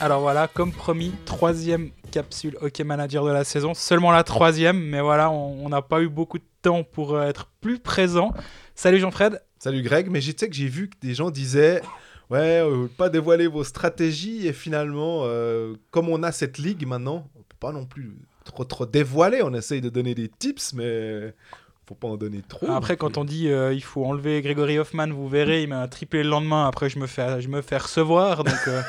Alors voilà, comme promis, troisième capsule Hockey Manager de la saison. Seulement la troisième, mais voilà, on n'a pas eu beaucoup de temps pour euh, être plus présent. Salut Jean-Fred. Salut Greg, mais je sais que j'ai vu que des gens disaient ouais, euh, pas dévoiler vos stratégies et finalement, euh, comme on a cette ligue maintenant, on peut pas non plus trop trop dévoiler. On essaye de donner des tips, mais faut pas en donner trop. Après, quand on dit euh, il faut enlever Grégory Hoffman, vous verrez, il m'a triplé le lendemain. Après, je me fais, je me fais recevoir. Donc, euh.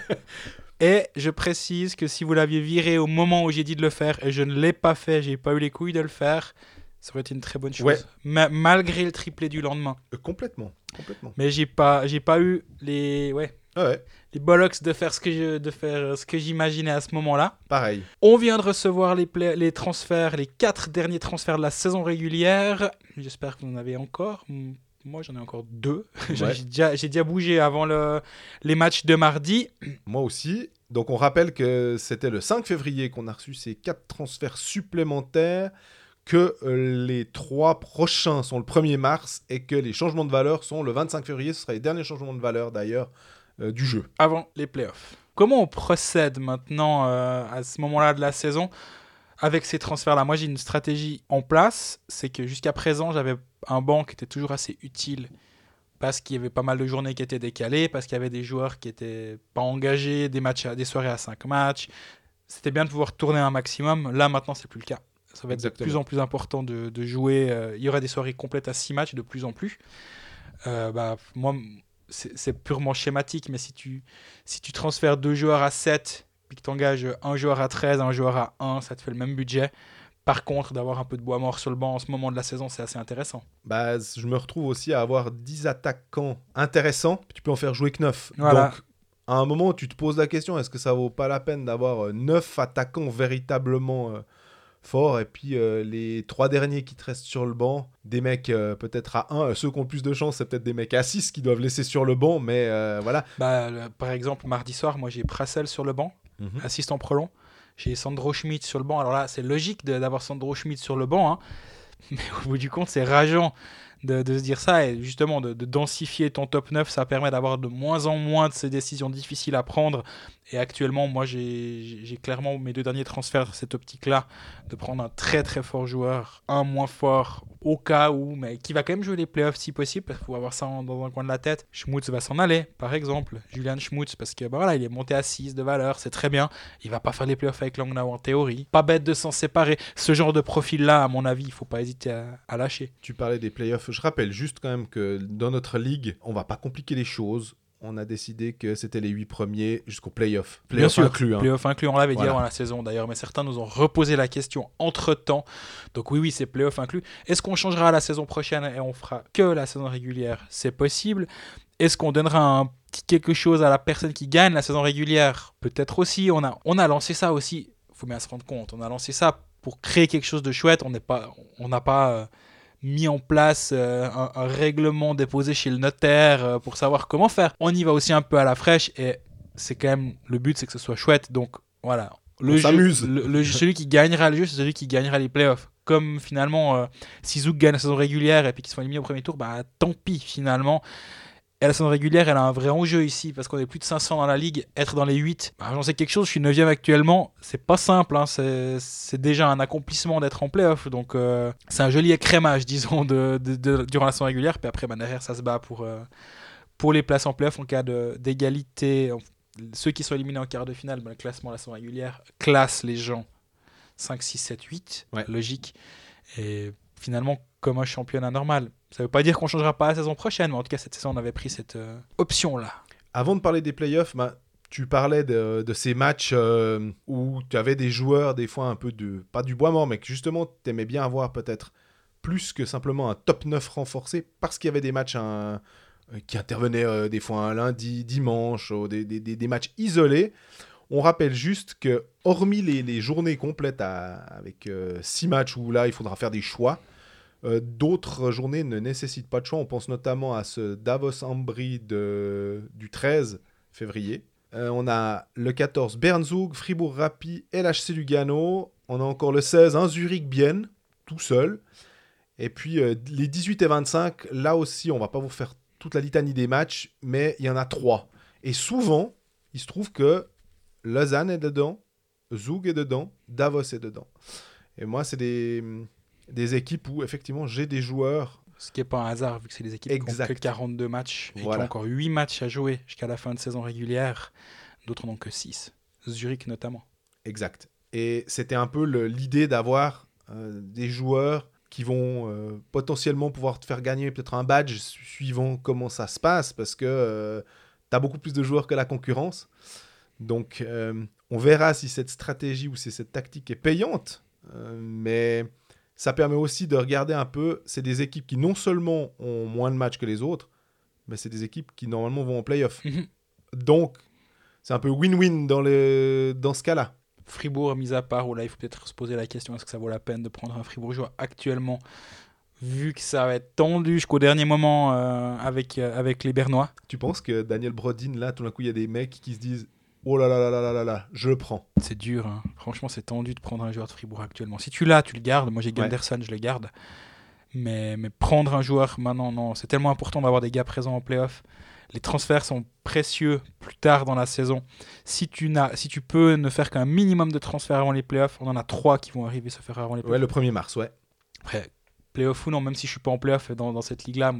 et je précise que si vous l'aviez viré au moment où j'ai dit de le faire et je ne l'ai pas fait, j'ai pas eu les couilles de le faire, ça aurait été une très bonne chose. Ouais. Ma- malgré le triplé du lendemain. Euh, complètement, complètement. Mais j'ai pas, j'ai pas eu les, ouais, ouais, les bollocks de faire ce que je, de faire ce que j'imaginais à ce moment-là. pareil. On vient de recevoir les, les transferts, les quatre derniers transferts de la saison régulière. J'espère que vous en avez encore. Moi, j'en ai encore deux. J'ai déjà, j'ai déjà bougé avant le, les matchs de mardi. Moi aussi. Donc on rappelle que c'était le 5 février qu'on a reçu ces quatre transferts supplémentaires, que euh, les trois prochains sont le 1er mars et que les changements de valeur sont le 25 février. Ce sera les derniers changements de valeur d'ailleurs euh, du jeu. avant les playoffs. Comment on procède maintenant euh, à ce moment-là de la saison avec ces transferts-là? Moi, j'ai une stratégie en place. C'est que jusqu'à présent, j'avais un banc qui était toujours assez utile parce qu'il y avait pas mal de journées qui étaient décalées, parce qu'il y avait des joueurs qui étaient pas engagés, des, matchs à, des soirées à 5 matchs. C'était bien de pouvoir tourner un maximum. Là, maintenant, c'est plus le cas. Ça va être Exactement. de plus en plus important de, de jouer. euh, il y aura des soirées complètes à 6 matchs de plus en plus. Euh, bah, moi, c'est purement schématique, mais si tu, si tu transfères deux joueurs à 7, puis que tu engages un joueur à 13, un joueur à 1, ça te fait le même budget. Par contre, d'avoir un peu de bois mort sur le banc en ce moment de la saison, c'est assez intéressant. Bah, je me retrouve aussi à avoir 10 attaquants intéressants, puis tu peux en faire jouer que 9. Voilà. Donc, à un moment, tu te poses la question est-ce que ça vaut pas la peine d'avoir 9 attaquants véritablement euh, forts, et puis euh, les trois derniers qui te restent sur le banc, des mecs euh, peut-être à 1, ceux qui ont le plus de chance, c'est peut-être des mecs à 6 qui doivent laisser sur le banc, mais euh, voilà. Bah, le- par exemple, mardi soir, moi j'ai Prassel sur le banc, assistant prolong. J'ai Sandro Schmidt sur le banc. Alors là, c'est logique de- d'avoir Sandro Schmidt sur le banc, hein. mais au bout du compte, c'est rageant de, se dire ça. Et justement, de, de densifier ton top 9, ça permet d'avoir de moins en moins de ces décisions difficiles à prendre. Et actuellement, moi, j'ai clairement mes deux derniers transferts, cette optique-là, de prendre un très très fort joueur, un moins fort, au cas où, mais qui va quand même jouer les playoffs si possible, parce qu'il faut avoir ça dans un coin de la tête. Schmutz va s'en aller, par exemple. Julian Schmutz, parce que bah, voilà, il est monté à 6 de valeur, c'est très bien. Il va pas faire les playoffs avec Langnau en théorie. Pas bête de s'en séparer. Ce genre de profil-là, à mon avis, il faut pas hésiter à, à lâcher. Tu parlais des playoffs. Je rappelle juste quand même que dans notre ligue, on va pas compliquer les choses. On a décidé que c'était les 8 premiers jusqu'au playoff. Playoff inclus. hein. Playoff inclus, on l'avait dit avant la saison d'ailleurs, mais certains nous ont reposé la question entre temps. Donc oui, oui, c'est playoff inclus. Est-ce qu'on changera la saison prochaine et on fera que la saison régulière? C'est possible. Est-ce qu'on donnera un petit quelque chose à la personne qui gagne la saison régulière? Peut-être aussi. On a, on a lancé ça aussi. faut bien se rendre compte. On a lancé ça pour créer quelque chose de chouette. On n'est pas, on n'a pas euh, mis en place euh, un, un règlement déposé chez le notaire euh, pour savoir comment faire. On y va aussi un peu à la fraîche et c'est quand même le but, c'est que ce soit chouette. Donc voilà. Le On jeu- s'amuse. le- le- celui qui gagnera le jeu, c'est celui qui gagnera les playoffs. Comme finalement, euh, si Zouk gagne la saison régulière et puis qu'ils sont éliminés au premier tour, bah tant pis finalement. Et la saison régulière, elle a un vrai enjeu ici parce qu'on est plus de 500 dans la ligue. Être dans les 8, bah, j'en sais quelque chose, je suis 9 actuellement. C'est pas simple, hein, c'est déjà un accomplissement d'être en playoff. Donc euh, c'est un joli écrémage, disons, de, de- de- durant la saison régulière. Puis après, bah, derrière, ça se bat pour, euh, pour les places en playoff en cas d'égalité. Ceux qui sont éliminés en quart de finale, bah, le classement de la saison régulière classe les gens 5, 6, 7, 8. Ouais. Logique. Et finalement, comme un championnat normal. Ça veut pas dire qu'on changera pas la saison prochaine, mais en tout cas, cette saison, on avait pris cette euh, option-là. Avant de parler des playoffs, bah, tu parlais de, ces matchs euh, où tu avais des joueurs, des fois un peu de. Pas du bois mort, mais que justement, tu aimais bien avoir peut-être plus que simplement un top 9 renforcé parce qu'il y avait des matchs un- euh, qui intervenaient des fois un lundi, dimanche, ou des, des- matchs isolés. On rappelle juste que, hormis les, journées complètes avec 6 matchs où là il faudra faire des choix, euh, d'autres journées ne nécessitent pas de choix. On pense notamment à ce Davos Ambry de, du 13 février. Euh, on a le 14 Bernzug, Fribourg Rapi, LHC Lugano. On a encore le 16 un Zurich Bienne, tout seul. Et puis euh, les 18 et 25, là aussi, on va pas vous faire toute la litanie des matchs, mais il y en a trois. Et souvent, il se trouve que Lausanne est dedans, Zug est dedans, Davos est dedans. Et moi, c'est des, des équipes où effectivement j'ai des joueurs. Ce qui n'est pas un hasard, vu que c'est des équipes qui ont que 42 matchs et qui ont encore 8 matchs à jouer jusqu'à la fin de saison régulière. D'autres n'ont que 6. Zurich notamment. Exact. Et c'était un peu l'idée d'avoir euh, des joueurs qui vont euh, potentiellement pouvoir te faire gagner peut-être un badge suivant comment ça se passe, parce que euh, tu as beaucoup plus de joueurs que la concurrence. Donc on verra si cette stratégie ou si cette tactique est payante, mais ça permet aussi de regarder un peu, c'est des équipes qui non seulement ont moins de matchs que les autres, mais c'est des équipes qui normalement vont en playoff. Mhm. Donc c'est un peu win-win dans, dans ce cas-là. Fribourg, mis à part, où là, il faut peut-être se poser la question est-ce que ça vaut la peine de prendre un Fribourgeois actuellement, vu que ça va être tendu jusqu'au dernier moment euh, avec, euh, avec les Bernois? Tu penses que Daniel Brodin, là, tout d'un coup, il y a des mecs qui se disent Oh là là là là là là je le prends. C'est dur, hein. franchement, c'est tendu de prendre un joueur de Fribourg actuellement. Si tu l'as, tu le gardes. Moi, j'ai Gunderson, je le garde. Mais, mais prendre un joueur maintenant, non, c'est tellement important d'avoir des gars présents en playoff les transferts sont précieux plus tard dans la saison. Si tu, n'as, si tu peux ne faire qu'un minimum de transferts avant les playoffs, on en a trois qui vont arriver se faire avant les playoffs. Ouais, le 1er mars, ouais. Après, playoff ou non, même si je suis pas en playoff dans, dans cette ligue-là,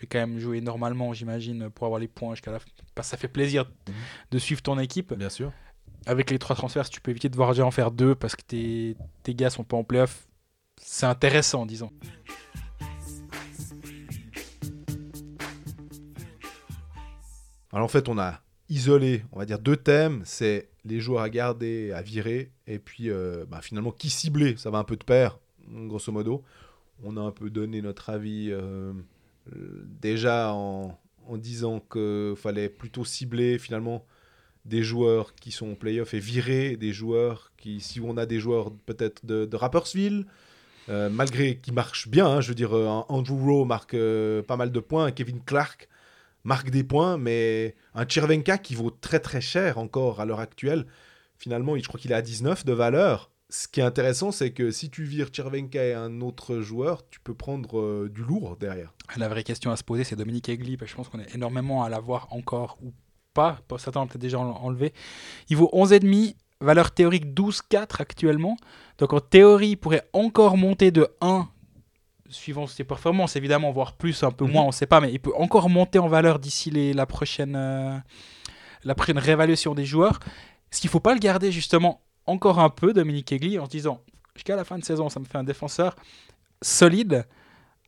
vais quand même jouer normalement, j'imagine, pour avoir les points jusqu'à la fin. Parce que ça fait plaisir mhm. de suivre ton équipe. Bien sûr. Avec les trois transferts, si tu peux éviter de voir déjà en faire deux parce que tes, tes gars sont pas en playoff, c'est intéressant, disons. Alors en fait, on a isolé, on va dire, deux thèmes. C'est les joueurs à garder, à virer, et puis euh, bah, finalement qui cibler? Ça va un peu de pair, grosso modo. On a un peu donné notre avis euh, déjà en, disant qu'il fallait plutôt cibler finalement des joueurs qui sont en playoff et virer des joueurs qui, si on a des joueurs peut-être de, de Rappersville, euh, malgré qui marchent bien, hein, je veux dire, Andrew Rowe marque pas mal de points, Kevin Clark marque des points, mais un Tchervenka qui vaut très très cher encore à l'heure actuelle, finalement, je crois qu'il est à 19 de valeur. Ce qui est intéressant, c'est que si tu vires Tchervenka et un autre joueur, tu peux prendre euh, du lourd derrière. La vraie question à se poser, c'est Dominique Egli. Je pense qu'on est énormément à l'avoir encore ou pas. Pour certains, on peut-être déjà enlevé. Il vaut 11,5, valeur théorique 12,4 actuellement. Donc en théorie, il pourrait encore monter de 1 suivant ses performances, évidemment, voire plus, un peu mhm. moins, on ne sait pas, mais il peut encore monter en valeur d'ici la prochaine, euh, la prochaine réévaluation des joueurs. Est-ce qu'il ne faut pas le garder justement encore un peu, Dominique Egli, en se disant, jusqu'à la fin de saison, ça me fait un défenseur solide,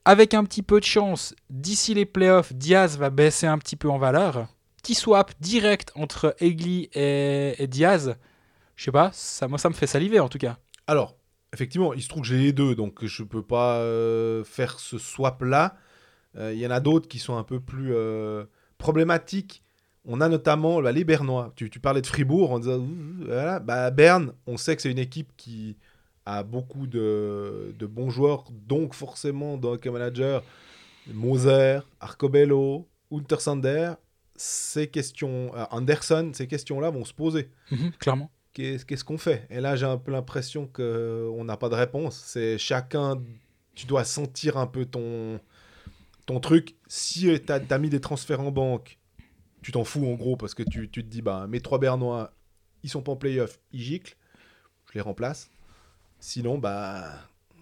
avec un petit peu de chance, d'ici les playoffs, Diaz va baisser un petit peu en valeur. Petit swap direct entre Egli et, Diaz, je sais pas, ça, moi ça me fait saliver en tout cas. Alors, effectivement, il se trouve que j'ai les deux, donc je ne peux pas euh, faire ce swap-là. Euh, il y en a d'autres qui sont un peu plus euh, problématiques. On a notamment bah, les Bernois. Tu, parlais de Fribourg, disait, voilà, bah, Berne, on sait que c'est une équipe qui a beaucoup de, bons joueurs, donc forcément, dans le manager, Moser, Arcobello, Untersander, ces questions, Anderson, ces questions-là vont se poser. Mhm, clairement qu'est-ce qu'on fait? Et là, j'ai un peu l'impression qu'on n'a pas de réponse. C'est chacun, tu dois sentir un peu ton, ton truc. Si tu as, mis des transferts en banque, tu t'en fous en gros parce que tu, te dis, bah, mes trois Bernois, ils sont pas en playoff, ils giclent, je les remplace. Sinon, bah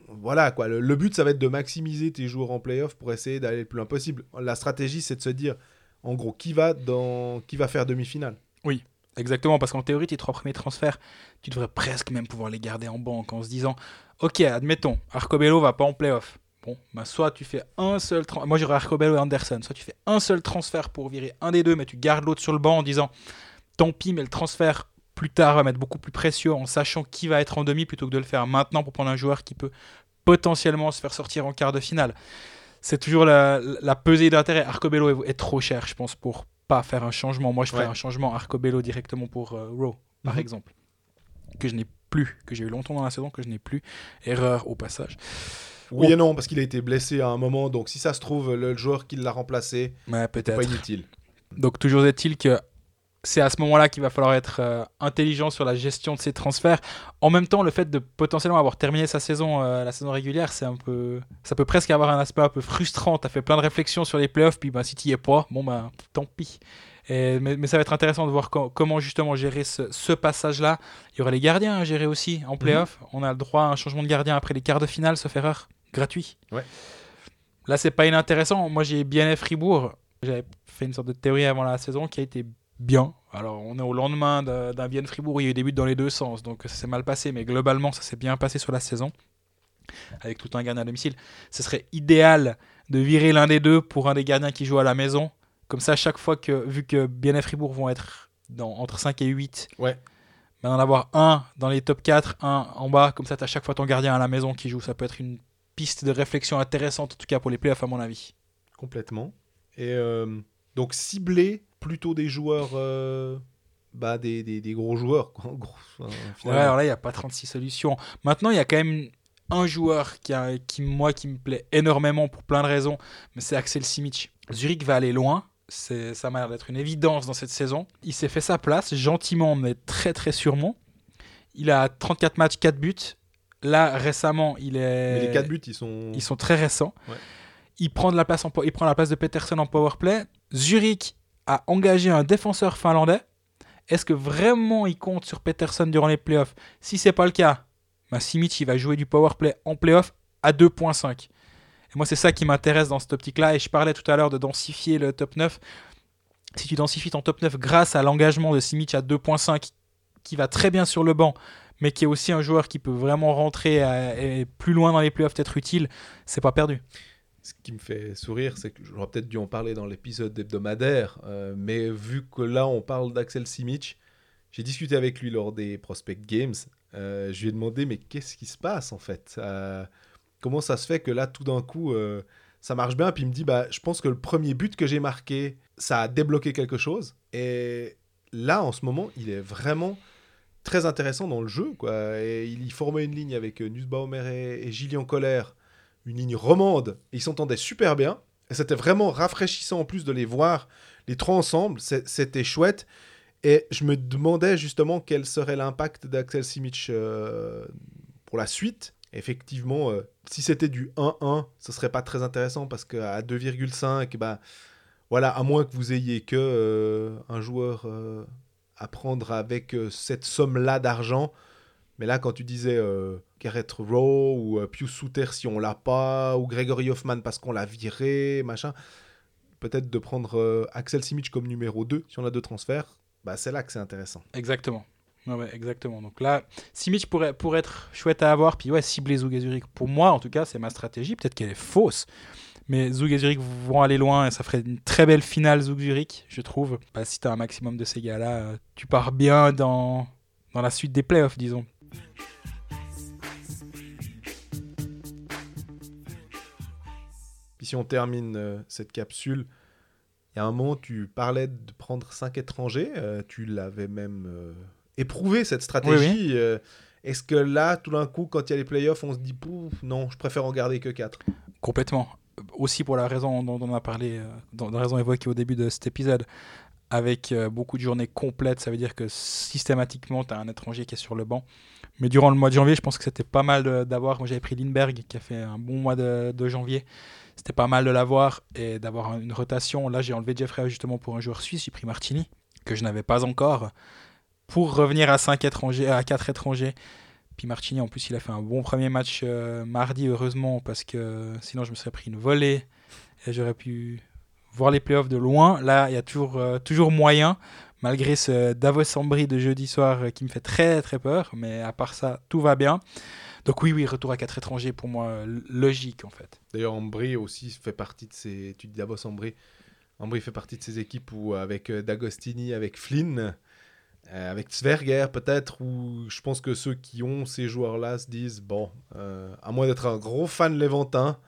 voilà quoi. Le, but, ça va être de maximiser tes joueurs en playoff pour essayer d'aller le plus loin possible. La stratégie, c'est de se dire, en gros, qui va, dans, qui va faire demi-finale. Oui, Exactement, parce qu'en théorie, tes trois premiers transferts, tu devrais presque même pouvoir les garder en banque en se disant Ok, admettons, Arcobello va pas en playoff. Bon, bah soit tu fais un seul transfert. Moi j'aurais Arcobello et Anderson. Soit tu fais un seul transfert pour virer un des deux, mais tu gardes l'autre sur le banc en disant Tant pis, mais le transfert plus tard va être beaucoup plus précieux en sachant qui va être en demi plutôt que de le faire maintenant pour prendre un joueur qui peut potentiellement se faire sortir en quart de finale. C'est toujours la, pesée d'intérêt. Arcobello est, est trop cher, je pense, pour, pas faire un changement. Moi, je ferais un changement Arcobello directement pour euh, Rowe, par mhm. exemple, que je n'ai plus, que j'ai eu longtemps dans la saison, que je n'ai plus. Erreur au passage. Oui et non, parce qu'il a été blessé à un moment, donc si ça se trouve, le joueur qui l'a remplacé, ouais, peut-être. pas inutile. Donc toujours est-il que c'est à ce moment-là qu'il va falloir être euh, intelligent sur la gestion de ses transferts. En même temps, le fait de potentiellement avoir terminé sa saison, euh, la saison régulière, c'est un peu, ça peut presque avoir un aspect un peu frustrant. T'as fait plein de réflexions sur les playoffs, puis bah, si t'y es pas, bon bah tant pis. mais, ça va être intéressant de voir comment justement gérer ce, passage-là. Il y aura les gardiens à gérer aussi en playoff. Mhm. On a le droit à un changement de gardien après les quarts de finale, sauf erreur, gratuit. Ouais. Là, c'est pas inintéressant. Moi, j'ai bien Fribourg. J'avais fait une sorte de théorie avant la saison qui a été bien. Alors, on est au lendemain d'un bien Fribourg. Il y a eu des buts dans les deux sens, donc ça s'est mal passé. Mais globalement, ça s'est bien passé sur la saison avec tout un gardien à domicile. Ce serait idéal de virer l'un des deux pour un des gardiens qui joue à la maison comme ça, chaque fois que, vu que Bien et Fribourg vont être dans, entre 5 et 8, ouais. d'en avoir un dans les top 4, un en bas, comme ça, tu as chaque fois ton gardien à la maison qui joue. Ça peut être une piste de réflexion intéressante, en tout cas pour les playoffs, à mon avis. Complètement. Et euh, donc, cibler plutôt des joueurs. Euh, bah, des, des, des, gros joueurs. ouais, alors là, il n'y a pas 36 solutions. Maintenant, il y a quand même un joueur qui, a, qui, moi, qui me plaît énormément pour plein de raisons, mais c'est Axel Simic. Zurich va aller loin, ça m'a l'air d'être une évidence dans cette saison. Il s'est fait sa place, gentiment, mais très très sûrement. Il a 34 matchs, 4 buts. Là, récemment, il est. Mais les 4 buts, ils sont. Ils sont très récents. Il, prend de la place en... il prend la place de Peterson en powerplay. Zurich a engagé un défenseur finlandais. Est-ce que vraiment il compte sur Peterson durant les playoffs? Si c'est pas le cas, bah, Simic il va jouer du powerplay en playoff à 2.5. Et moi, c'est ça qui m'intéresse dans cette optique-là. Et je parlais tout à l'heure de densifier le top 9. Si tu densifies ton top 9 grâce à l'engagement de Simic à 2.5, qui va très bien sur le banc, mais qui est aussi un joueur qui peut vraiment rentrer et plus loin dans les playoffs, être utile, c'est pas perdu. Ce qui me fait sourire, c'est que j'aurais peut-être dû en parler dans l'épisode hebdomadaire, euh, mais vu que là on parle d'Axel Simic, j'ai discuté avec lui lors des Prospect Games. Euh, je lui ai demandé mais qu'est-ce qui se passe en fait? Euh, comment ça se fait que là, tout d'un coup, ça marche bien? Puis il me dit, bah, je pense que le premier but que j'ai marqué, ça a débloqué quelque chose. Et là, en ce moment, il est vraiment très intéressant dans le jeu. Quoi. Et il formait une ligne avec euh, Nussbaumer et, et Gillian Coller, une ligne romande. Ils s'entendaient super bien. Et c'était vraiment rafraîchissant en plus de les voir, les trois ensemble. C'était chouette. Et je me demandais justement quel serait l'impact d'Axel Simic euh, pour la suite effectivement, euh, si c'était du 1-1, ce serait pas très intéressant parce qu'à 2,5, bah, voilà, à moins que vous ayez que un joueur à prendre avec cette somme-là d'argent. Mais là, quand tu disais Garrett Rowe ou Pius Souter si on l'a pas, ou Gregory Hoffman parce qu'on l'a viré, machin, peut-être de prendre Axel Simic comme numéro 2 si on a deux transferts, bah, c'est là que c'est intéressant. Exactement. Ouais, exactement. Donc là, Simic pourrait, pourrait être chouette à avoir. Puis ouais, cibler Zug et Zurich, pour moi en tout cas, c'est ma stratégie. Peut-être qu'elle est fausse. Mais Zug et Zurich vont aller loin et ça ferait une très belle finale Zug Zurich, je trouve. Bah, si tu as un maximum de ces gars-là, euh, tu pars bien dans, dans la suite des playoffs, disons. Puis si on termine euh, cette capsule, il y a un moment, tu parlais de prendre 5 étrangers. Euh, tu l'avais même éprouver cette stratégie. Est-ce que là, tout d'un coup, quand il y a les playoffs, on se dit, non, je préfère en garder que 4 Complètement. Aussi pour la raison dont on a parlé, euh, la raison évoquée au début de cet épisode, avec euh, beaucoup de journées complètes, ça veut dire que systématiquement, tu as un étranger qui est sur le banc. Mais durant le mois de janvier, je pense que c'était pas mal d'avoir. Moi, j'avais pris Lindbergh, qui a fait un bon mois de, de janvier. C'était pas mal de l'avoir et d'avoir une rotation. Là, j'ai enlevé Jeffrey justement pour un joueur suisse. J'ai pris Martini, que je n'avais pas encore pour revenir à 5 étrangers, à 4 étrangers. Puis Martini, en plus, il a fait un bon premier match euh, mardi, heureusement, parce que sinon, je me serais pris une volée et j'aurais pu voir les playoffs de loin. Là, il y a toujours, euh, toujours moyen, malgré ce Davos Ambry de jeudi soir euh, qui me fait très très peur. Mais à part ça, tout va bien. Donc oui, oui, retour à 4 étrangers, pour moi, logique en fait. D'ailleurs, Ambry aussi fait partie de ces... Tu dis Davos fait partie de ces équipes où, avec D'Agostini, avec Flynn euh, avec Zverger peut-être, où je pense que ceux qui ont ces joueurs-là se disent, bon, euh, à moins d'être un gros fan léventin,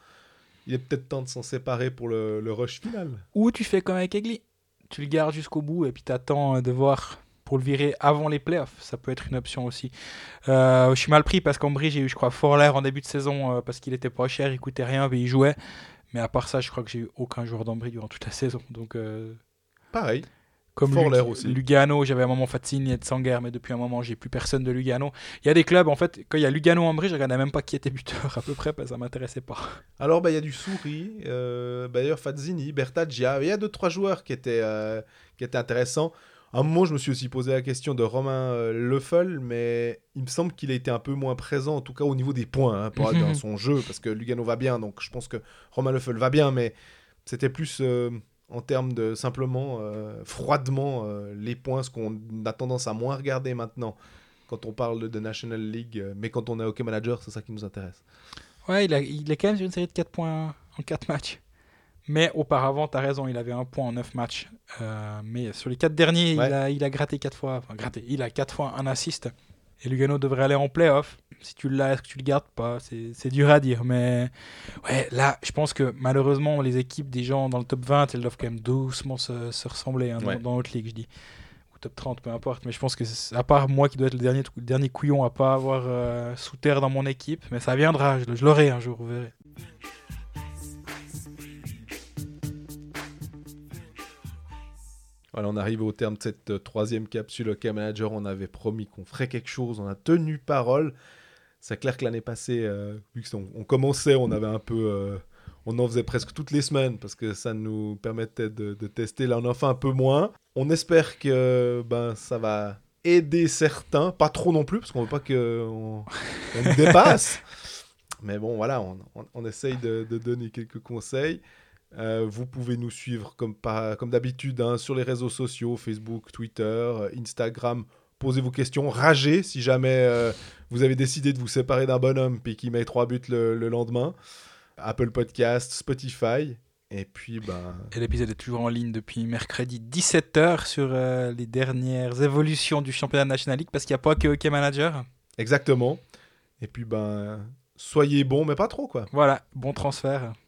il est peut-être temps de s'en séparer pour le, rush final. Ou tu fais comme avec Egli, tu le gardes jusqu'au bout et puis tu attends euh, de voir pour le virer avant les playoffs. Ça peut être une option aussi. je suis mal pris parce qu'en j'ai eu, je crois, l'air en début de saison parce qu'il était pas cher, il coûtait rien, mais il jouait. Mais à part ça, je crois que j'ai eu aucun joueur d'Ambry durant toute la saison. Donc, Pareil. Comme aussi. Lugano, j'avais un moment Fazzini et Sanger, mais depuis un moment, j'ai plus personne de Lugano. Il y a des clubs, en fait, quand il y a Lugano en brie, je regardais même pas qui était buteur à peu près, parce que ça m'intéressait pas. Alors, bah, il y a du Souris, euh, bah, d'ailleurs Fazzini, Bertaggia, il y a deux trois joueurs qui étaient, euh, qui était intéressant. À un moment, je me suis aussi posé la question de Romain euh, Leffel, mais il me semble qu'il a été un peu moins présent, en tout cas au niveau des points, hein, dans son jeu, parce que Lugano va bien, donc je pense que Romain Leffel va bien, mais c'était plus euh, en termes de simplement euh, froidement les points, ce qu'on a tendance à moins regarder maintenant quand on parle de National League, mais quand on est hockey manager, c'est ça qui nous intéresse. Ouais, il, a, il est quand même sur une série de 4 points en 4 matchs. Mais auparavant, tu as raison, il avait un point en 9 matchs. Euh, mais sur les 4 derniers, il, a, il a gratté 4 fois. Enfin, gratté, il a 4 fois un assist. Et Lugano devrait aller en playoff. Si tu l'as, est-ce que tu le gardes pas? C'est dur à dire. Mais ouais, là, je pense que malheureusement, les équipes des gens dans le top 20, elles doivent quand même doucement se, se ressembler hein, dans, dans notre ligue, je dis. Ou top 30, peu importe. Mais je pense que, à part moi qui dois être le dernier, le dernier couillon à pas avoir euh, sous terre dans mon équipe, mais ça viendra, je, je l'aurai un jour, vous verrez. Voilà, on arrive au terme de cette euh, troisième capsule OK Manager. On avait promis qu'on ferait quelque chose, on a tenu parole. C'est clair que l'année passée, euh, vu qu'on on commençait, on avait un peu. Euh, on en faisait presque toutes les semaines parce que ça nous permettait de, tester. Là, on en fait un peu moins. On espère que ben, ça va aider certains, pas trop non plus, parce qu'on veut pas qu'on on dépasse. Mais bon, voilà, on, on, essaye de, de, donner quelques conseils. Euh, vous pouvez nous suivre comme, comme d'habitude hein, sur les réseaux sociaux, Facebook, Twitter, euh, Instagram. Posez vos questions, ragez si jamais euh, vous avez décidé de vous séparer d'un bonhomme puis qu'il met trois buts le, lendemain. Apple Podcast, Spotify. Et puis, ben... Et l'épisode est toujours en ligne depuis mercredi 17h sur les dernières évolutions du championnat National League parce qu'il n'y a pas que Hockey Manager. Exactement. Et puis, ben, soyez bon, mais pas trop, quoi. Voilà, bon transfert.